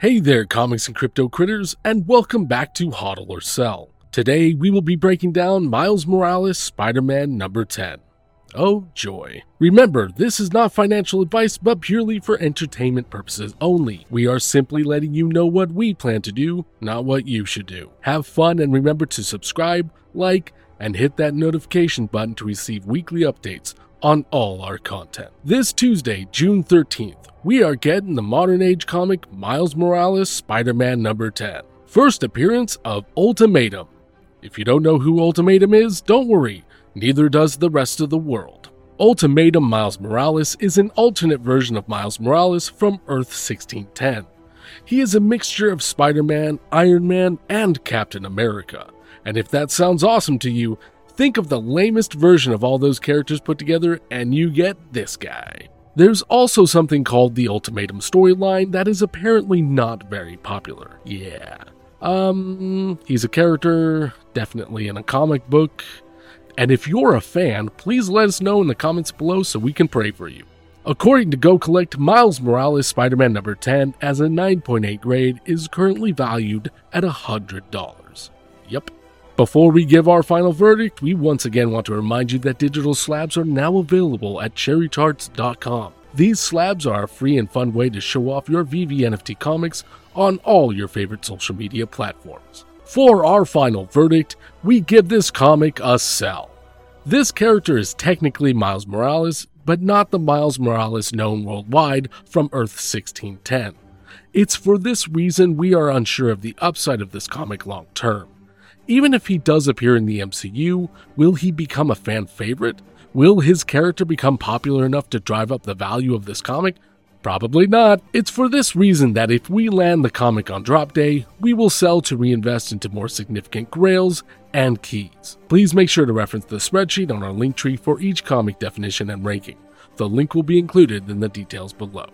Hey there, comics and crypto critters, and welcome back to Hodl or Sell. Today we will be breaking down Miles Morales Spider Man number 10. Oh joy. Remember, this is not financial advice, but purely for entertainment purposes only. We are simply letting you know what we plan to do, not what you should do. Have fun and remember to subscribe, like, and hit that notification button to receive weekly updates on all our content. This Tuesday, June 13th, we are getting the modern age comic Miles Morales Spider Man number 10. First appearance of Ultimatum. If you don't know who Ultimatum is, don't worry, neither does the rest of the world. Ultimatum Miles Morales is an alternate version of Miles Morales from Earth 1610. He is a mixture of Spider Man, Iron Man, and Captain America. And if that sounds awesome to you, think of the lamest version of all those characters put together, and you get this guy. There's also something called the Ultimatum storyline that is apparently not very popular. Yeah. Um, he's a character, definitely in a comic book. And if you're a fan, please let us know in the comments below so we can pray for you. According to GoCollect, Miles Morales Spider Man number 10 as a 9.8 grade is currently valued at $100. Yep. Before we give our final verdict, we once again want to remind you that digital slabs are now available at cherrytarts.com. These slabs are a free and fun way to show off your VeVe NFT comics on all your favorite social media platforms. For our final verdict, we give this comic a sell. This character is technically Miles Morales, but not the Miles Morales known worldwide from Earth 1610. It's for this reason we are unsure of the upside of this comic long term. Even if he does appear in the MCU, will he become a fan favorite? Will his character become popular enough to drive up the value of this comic? Probably not. It's for this reason that if we land the comic on drop day, we will sell to reinvest into more significant grails and keys. Please make sure to reference the spreadsheet on our Linktree for each comic definition and ranking. The link will be included in the details below.